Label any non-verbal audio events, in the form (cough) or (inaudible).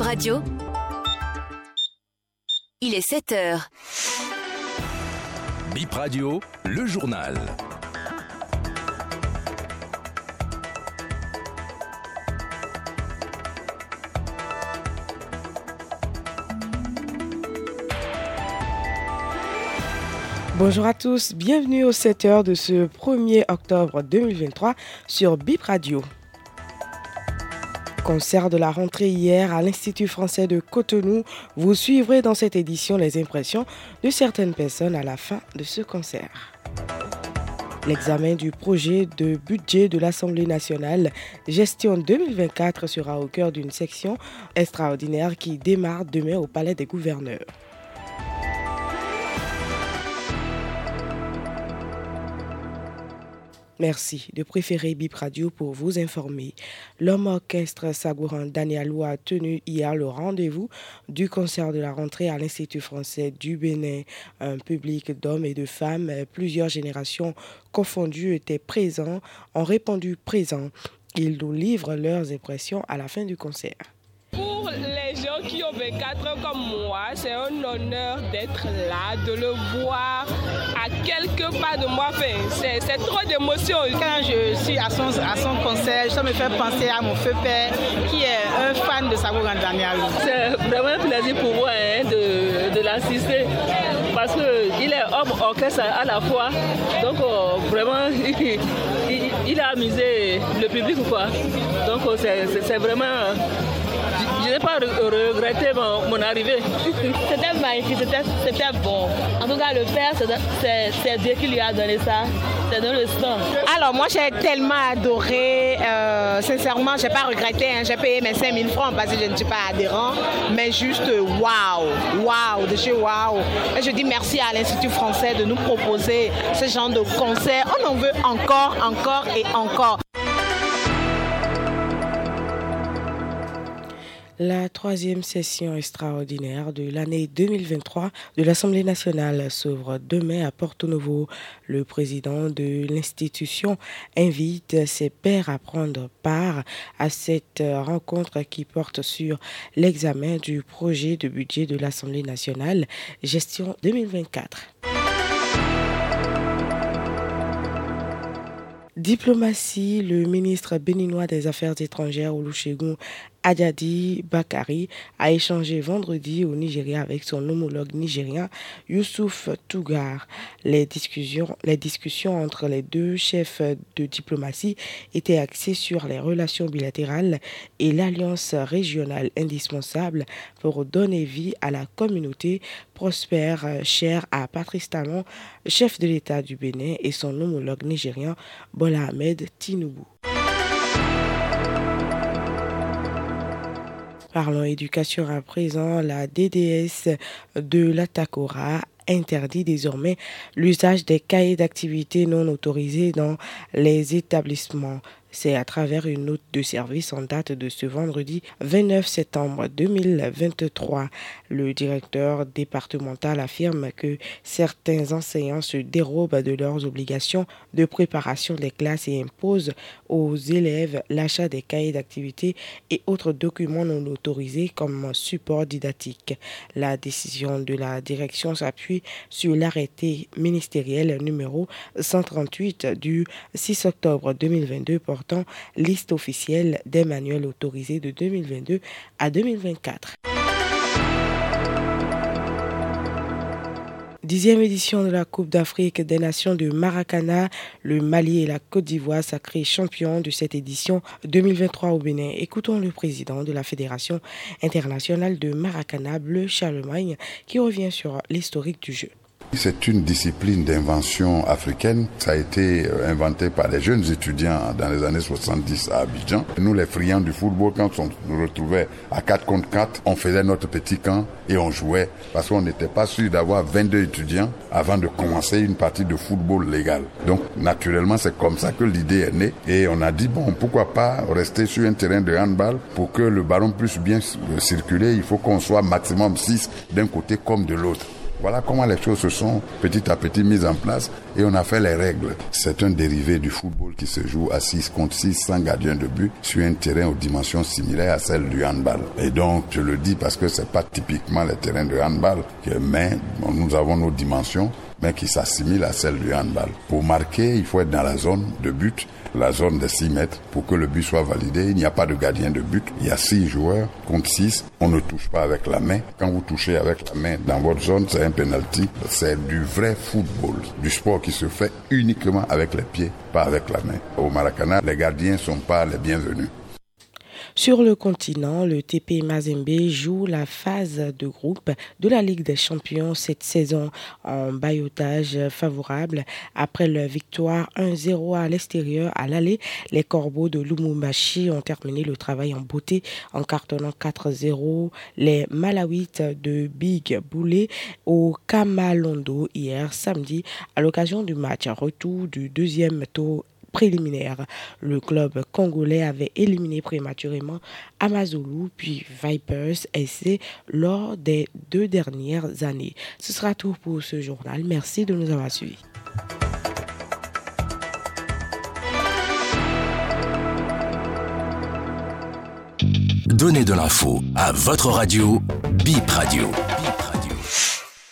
Bip Radio. Il est 7 heures. Bip Radio, le journal. Bonjour à tous, bienvenue aux 7 heures de ce 1er octobre 2023 sur Bip Radio. Concert de la rentrée hier à l'Institut français de Cotonou, vous suivrez dans cette édition les impressions de certaines personnes à la fin de ce concert. L'examen du projet de budget de l'Assemblée nationale gestion 2024 sera au cœur d'une section extraordinaire qui démarre demain au Palais des gouverneurs. Merci de préférer Bip Radio pour vous informer. L'homme orchestre Sagouran Danielou a tenu hier le rendez-vous du concert de la rentrée à l'Institut français du Bénin. Un public d'hommes et de femmes, plusieurs générations confondues étaient présents, ont répondu présents. Ils nous livrent leurs impressions à la fin du concert. Pour les gens qui ont 24 ans comme moi, c'est un honneur d'être là, de le voir à quelques pas de moi. Enfin, c'est trop d'émotions. Quand je suis à son, à son concert, ça me fait penser à mon feu père qui est un fan de Sago Daniel. C'est vraiment un plaisir pour moi hein, de, de l'assister parce qu'il est homme orchestre à la fois. Donc euh, vraiment, (laughs) il, il, a amusé le public. Quoi. Donc euh, c'est vraiment pas regretté mon, arrivée. C'était magnifique, c'était bon. En tout cas, le père, c'est Dieu qui lui a donné ça. C'est dans le sang. Alors, moi, j'ai tellement adoré. Euh, sincèrement, je n'ai pas regretté. Hein. J'ai payé mes 5000 francs parce que je ne suis pas adhérent. Mais juste, waouh, waouh, de chez waouh. Et je dis merci à l'Institut français de nous proposer ce genre de concert. On en veut encore, encore et encore. La troisième session extraordinaire de l'année 2023 de l'Assemblée nationale s'ouvre demain à Porto Novo. Le président de l'institution invite ses pairs à prendre part à cette rencontre qui porte sur l'examen du projet de budget de l'Assemblée nationale gestion 2024. Diplomatie, le ministre béninois des Affaires étrangères Olusegun Adjadi Bakari a échangé vendredi au Nigeria avec son homologue nigérien Youssouf Tougar. Les discussions, entre les deux chefs de diplomatie étaient axées sur les relations bilatérales et l'alliance régionale indispensable pour donner vie à la communauté prospère chère à Patrice Talon, chef de l'État du Bénin, et son homologue nigérien Bola Ahmed Tinubu. Parlons éducation à présent. La DDS de l'Atacora interdit désormais l'usage des cahiers d'activité non autorisés dans les établissements. C'est à travers une note de service en date de ce vendredi 29 septembre 2023. Le directeur départemental affirme que certains enseignants se dérobent de leurs obligations de préparation des classes et imposent aux élèves l'achat des cahiers d'activité et autres documents non autorisés comme support didactique. La décision de la direction s'appuie sur l'arrêté ministériel numéro 138 du 6 octobre 2022 liste officielle des manuels autorisés de 2022 à 2024. Dixième édition de la Coupe d'Afrique des Nations de Maracana, le Mali et la Côte d'Ivoire sacrés champions de cette édition 2023 au Bénin. Écoutons le président de la Fédération internationale de Maracana, Bleu Charlemagne, qui revient sur l'historique du jeu. C'est une discipline d'invention africaine. Ça a été euh, inventé par des jeunes étudiants dans les années 70 à Abidjan. Nous, les friands du football, quand on nous retrouvait à 4 contre 4, on faisait notre petit camp et on jouait parce qu'on n'était pas sûr d'avoir 22 étudiants avant de commencer une partie de football légal. Donc, naturellement, c'est comme ça que l'idée est née et on a dit, bon, pourquoi pas rester sur un terrain de handball pour que le ballon puisse bien circuler. Il faut qu'on soit maximum 6 d'un côté comme de l'autre. Voilà comment les choses se sont petit à petit mises en place et on a fait les règles. C'est un dérivé du football qui se joue à 6 contre 6 sans gardien de but sur un terrain aux dimensions similaires à celles du handball. Et donc, je le dis parce que c'est pas typiquement les terrains de handball, mais nous avons nos dimensions mais qui s'assimilent à celles du handball. Pour marquer, il faut être dans la zone de but la zone de 6 mètres pour que le but soit validé. Il n'y a pas de gardien de but. Il y a 6 joueurs contre 6. On ne touche pas avec la main. Quand vous touchez avec la main dans votre zone, c'est un penalty. C'est du vrai football, du sport qui se fait uniquement avec les pieds, pas avec la main. Au Maracana, les gardiens sont pas les bienvenus. Sur le continent, le TP Mazembe joue la phase de groupe de la Ligue des Champions cette saison en baillotage favorable. Après leur victoire 1-0 à l'extérieur à l'aller, les Corbeaux de Lumumbashi ont terminé le travail en beauté en cartonnant 4-0 les Malawites de Big Boulet au Kamalondo hier samedi à l'occasion du match retour du deuxième tour préliminaire. Le club congolais avait éliminé prématurément Amazulu puis Vipers SC lors des deux dernières années. Ce sera tout pour ce journal. Merci de nous avoir suivis. Donnez de l'info à votre radio, Bip Radio.